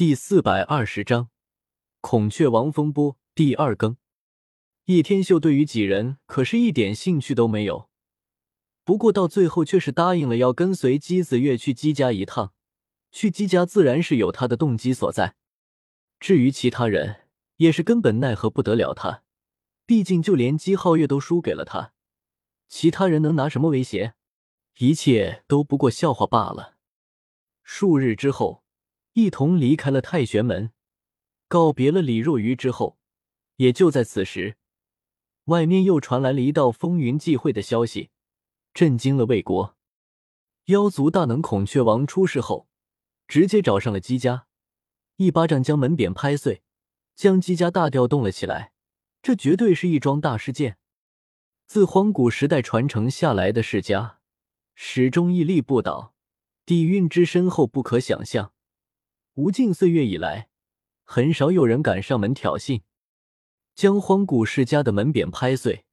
第四百二十章孔雀王风波第二更。叶天秀对于几人可是一点兴趣都没有，不过到最后却是答应了要跟随姬子月去姬家一趟。去姬家自然是有他的动机所在。至于其他人，也是根本奈何不得了他。毕竟就连姬皓月都输给了他，其他人能拿什么威胁？一切都不过笑话罢了。数日之后。一同离开了太玄门，告别了李若愚之后，也就在此时，外面又传来了一道风云际会的消息，震惊了魏国。妖族大能孔雀王出事后，直接找上了姬家，一巴掌将门匾拍碎，将姬家大调动了起来。这绝对是一桩大事件。自荒古时代传承下来的世家，始终屹立不倒，底蕴之深厚不可想象。无尽岁月以来，很少有人敢上门挑衅，将荒古世家的门匾拍碎，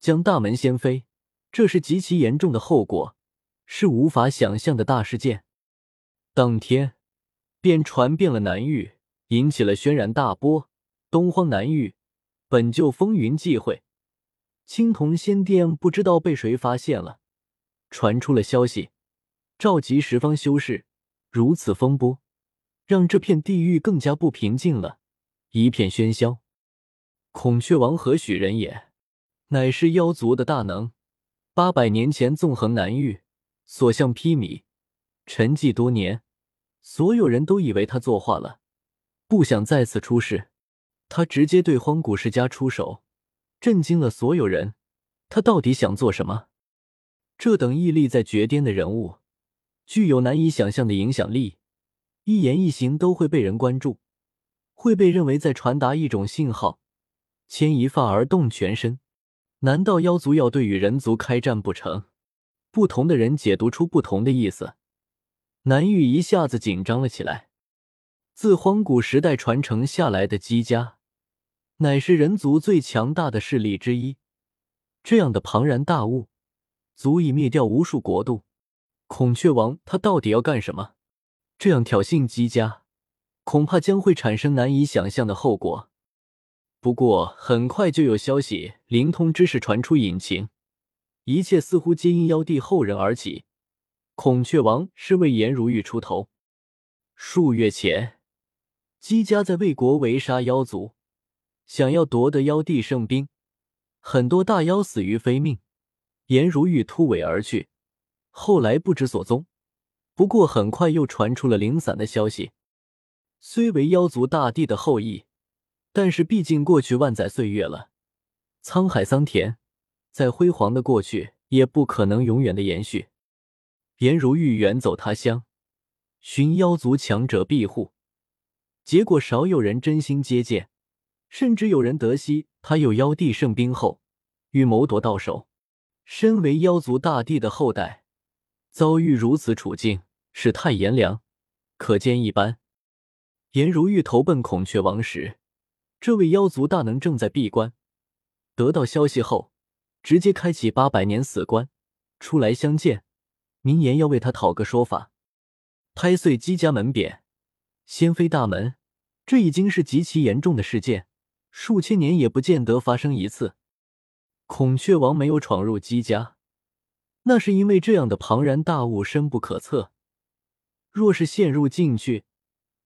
将大门掀飞，这是极其严重的后果，是无法想象的大事件。当天便传遍了南域，引起了轩然大波。东荒南域本就风云际会，青铜仙殿不知道被谁发现了，传出了消息，召集十方修士，如此风波。让这片地狱更加不平静了，一片喧嚣。孔雀王何许人也？乃是妖族的大能。八百年前纵横南域，所向披靡，沉寂多年，所有人都以为他作画了，不想再次出世。他直接对荒古世家出手，震惊了所有人。他到底想做什么？这等屹立在绝巅的人物，具有难以想象的影响力。一言一行都会被人关注，会被认为在传达一种信号，牵一发而动全身。难道妖族要对与人族开战不成？不同的人解读出不同的意思。南域一下子紧张了起来。自荒古时代传承下来的姬家，乃是人族最强大的势力之一。这样的庞然大物，足以灭掉无数国度。孔雀王他到底要干什么？这样挑衅姬家，恐怕将会产生难以想象的后果。不过，很快就有消息灵通之事传出隐情，一切似乎皆因妖帝后人而起。孔雀王是为颜如玉出头。数月前，姬家在魏国围杀妖族，想要夺得妖帝圣兵，很多大妖死于非命，颜如玉突围而去，后来不知所踪。不过，很快又传出了零散的消息。虽为妖族大帝的后裔，但是毕竟过去万载岁月了，沧海桑田，再辉煌的过去也不可能永远的延续。颜如玉远走他乡，寻妖族强者庇护，结果少有人真心接见，甚至有人得悉他有妖帝圣兵后，欲谋夺到手。身为妖族大帝的后代。遭遇如此处境，是太炎凉，可见一斑。颜如玉投奔孔雀王时，这位妖族大能正在闭关。得到消息后，直接开启八百年死关，出来相见，明言要为他讨个说法。拍碎姬家门匾，掀飞大门，这已经是极其严重的事件，数千年也不见得发生一次。孔雀王没有闯入姬家。那是因为这样的庞然大物深不可测，若是陷入进去，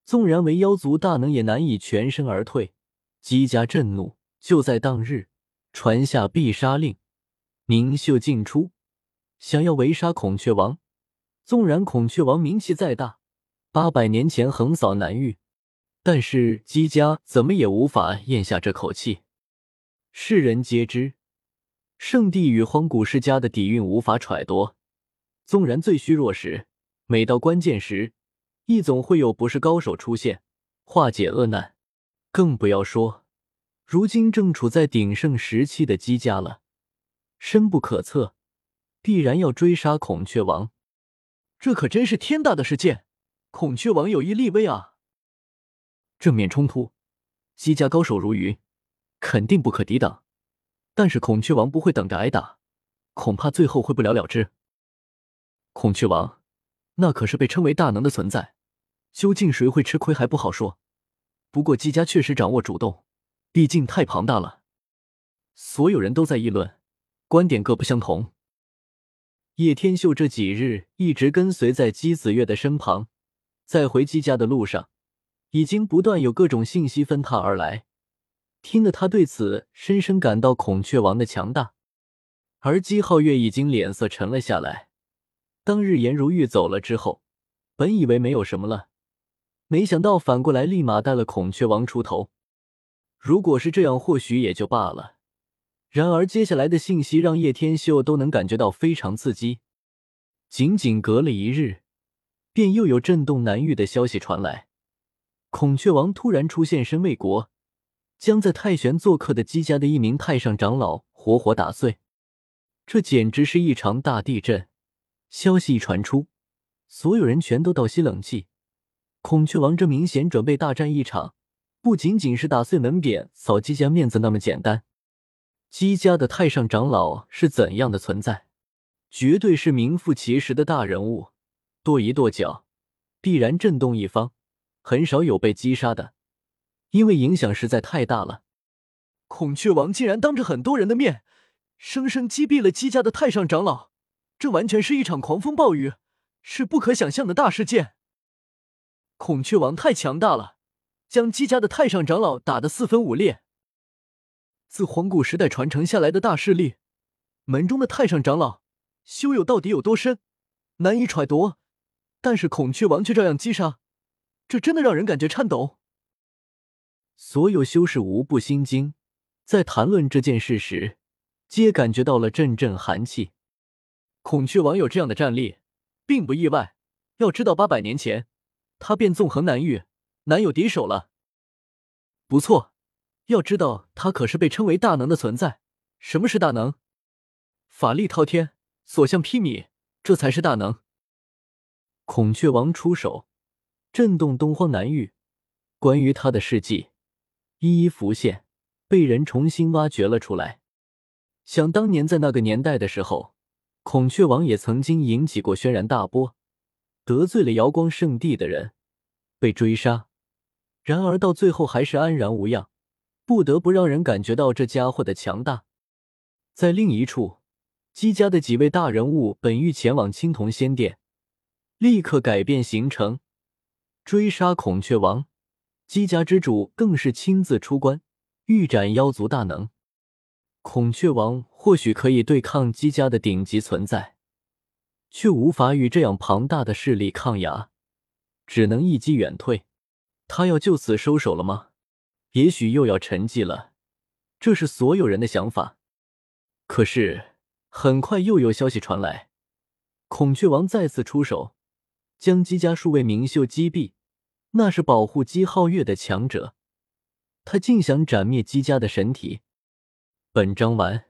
纵然为妖族大能也难以全身而退。姬家震怒，就在当日传下必杀令，明秀进出，想要围杀孔雀王。纵然孔雀王名气再大，八百年前横扫南域，但是姬家怎么也无法咽下这口气。世人皆知。圣地与荒古世家的底蕴无法揣度，纵然最虚弱时，每到关键时，亦总会有不是高手出现，化解厄难。更不要说，如今正处在鼎盛时期的姬家了，深不可测，必然要追杀孔雀王。这可真是天大的事件，孔雀王有意立威啊！正面冲突，姬家高手如云，肯定不可抵挡。但是孔雀王不会等着挨打，恐怕最后会不了了之。孔雀王，那可是被称为大能的存在，究竟谁会吃亏还不好说。不过姬家确实掌握主动，毕竟太庞大了。所有人都在议论，观点各不相同。叶天秀这几日一直跟随在姬子月的身旁，在回姬家的路上，已经不断有各种信息分他而来，听得他对此深深感到孔雀王的强大。而姬皓月已经脸色沉了下来。当日颜如玉走了之后，本以为没有什么了，没想到反过来立马带了孔雀王出头。如果是这样，或许也就罢了。然而，接下来的信息让叶天秀都能感觉到非常刺激。仅仅隔了一日，便又有震动南域的消息传来：孔雀王突然出现身魏国，将在太玄做客的姬家的一名太上长老活活打碎。这简直是一场大地震！消息一传出，所有人全都倒吸冷气。孔雀王这明显准备大战一场，不仅仅是打碎门匾、扫姬家面子那么简单。姬家的太上长老是怎样的存在？绝对是名副其实的大人物，跺一跺脚，必然震动一方，很少有被击杀的，因为影响实在太大了。孔雀王竟然当着很多人的面，生生击毙了姬家的太上长老，这完全是一场狂风暴雨，是不可想象的大事件。孔雀王太强大了，将姬家的太上长老打得四分五裂。自黄古时代传承下来的大势力，门中的太上长老修有到底有多深，难以揣度。但是孔雀王却照样击杀，这真的让人感觉颤抖。所有修士无不心惊，在谈论这件事时，皆感觉到了阵阵寒气。孔雀王有这样的战力，并不意外。要知道，八百年前他便纵横南域，难有敌手了。不错。要知道，他可是被称为大能的存在。什么是大能？法力滔天，所向披靡，这才是大能。孔雀王出手，震动东荒南域。关于他的事迹，一一浮现，被人重新挖掘了出来。想当年，在那个年代的时候，孔雀王也曾经引起过轩然大波，得罪了瑶光圣地的人，被追杀。然而到最后，还是安然无恙。不得不让人感觉到这家伙的强大。在另一处，姬家的几位大人物本欲前往青铜仙殿，立刻改变行程，追杀孔雀王。姬家之主更是亲自出关，欲斩妖族大能。孔雀王或许可以对抗姬家的顶级存在，却无法与这样庞大的势力抗压，只能一击远退。他要就此收手了吗？也许又要沉寂了，这是所有人的想法。可是很快又有消息传来，孔雀王再次出手，将姬家数位名秀击毙。那是保护姬皓月的强者，他竟想斩灭姬家的神体。本章完。